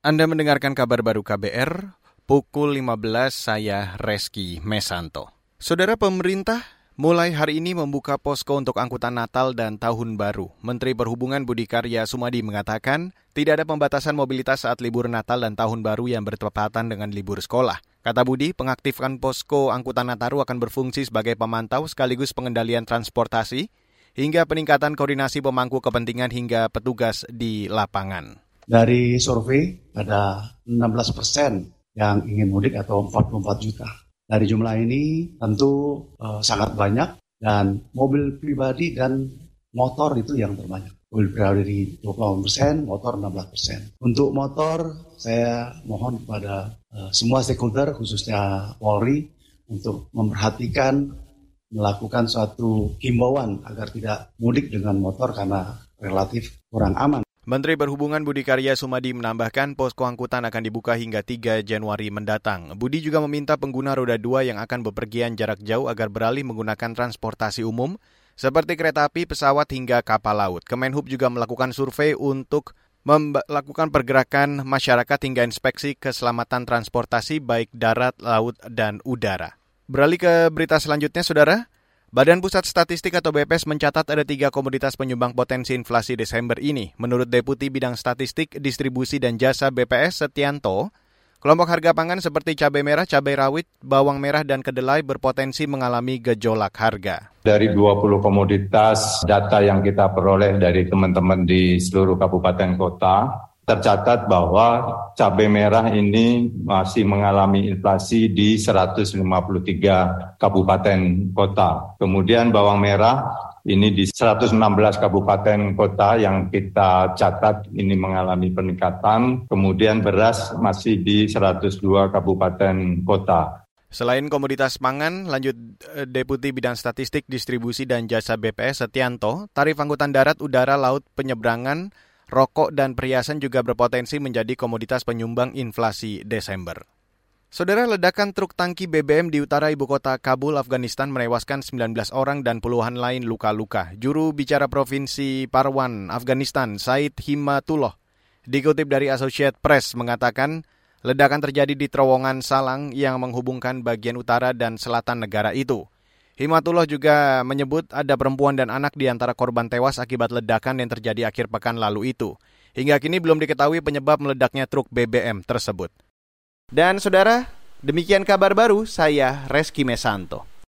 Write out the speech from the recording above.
Anda mendengarkan kabar baru KBR, pukul 15 saya Reski Mesanto. Saudara pemerintah mulai hari ini membuka posko untuk angkutan Natal dan Tahun Baru. Menteri Perhubungan Budi Karya Sumadi mengatakan tidak ada pembatasan mobilitas saat libur Natal dan Tahun Baru yang bertepatan dengan libur sekolah. Kata Budi, pengaktifkan posko angkutan Nataru akan berfungsi sebagai pemantau sekaligus pengendalian transportasi hingga peningkatan koordinasi pemangku kepentingan hingga petugas di lapangan. Dari survei ada 16 persen yang ingin mudik atau 44 juta. Dari jumlah ini tentu uh, sangat banyak dan mobil pribadi dan motor itu yang terbanyak. Mobil pribadi 28 persen, motor 16 persen. Untuk motor, saya mohon kepada uh, semua stakeholder, khususnya Polri, untuk memperhatikan melakukan suatu himbauan agar tidak mudik dengan motor karena relatif kurang aman. Menteri Perhubungan Budi Karya Sumadi menambahkan posko angkutan akan dibuka hingga 3 Januari mendatang. Budi juga meminta pengguna roda 2 yang akan bepergian jarak jauh agar beralih menggunakan transportasi umum seperti kereta api, pesawat hingga kapal laut. Kemenhub juga melakukan survei untuk melakukan pergerakan masyarakat hingga inspeksi keselamatan transportasi baik darat, laut, dan udara. Beralih ke berita selanjutnya, Saudara. Badan Pusat Statistik atau BPS mencatat ada tiga komoditas penyumbang potensi inflasi Desember ini. Menurut Deputi Bidang Statistik, Distribusi dan Jasa BPS Setianto, kelompok harga pangan seperti cabai merah, cabai rawit, bawang merah, dan kedelai berpotensi mengalami gejolak harga. Dari 20 komoditas data yang kita peroleh dari teman-teman di seluruh kabupaten kota, tercatat bahwa cabai merah ini masih mengalami inflasi di 153 kabupaten kota. Kemudian bawang merah ini di 116 kabupaten kota yang kita catat ini mengalami peningkatan. Kemudian beras masih di 102 kabupaten kota. Selain komoditas pangan, lanjut eh, Deputi Bidang Statistik, Distribusi dan Jasa BPS Setianto, tarif angkutan darat, udara, laut, penyeberangan, rokok dan perhiasan juga berpotensi menjadi komoditas penyumbang inflasi Desember. Saudara ledakan truk tangki BBM di utara ibu kota Kabul, Afghanistan menewaskan 19 orang dan puluhan lain luka-luka. Juru bicara Provinsi Parwan, Afghanistan, Said Himatullah, dikutip dari Associate Press mengatakan ledakan terjadi di terowongan Salang yang menghubungkan bagian utara dan selatan negara itu. Himatullah juga menyebut ada perempuan dan anak di antara korban tewas akibat ledakan yang terjadi akhir pekan lalu itu. Hingga kini belum diketahui penyebab meledaknya truk BBM tersebut. Dan saudara, demikian kabar baru saya Reski Mesanto.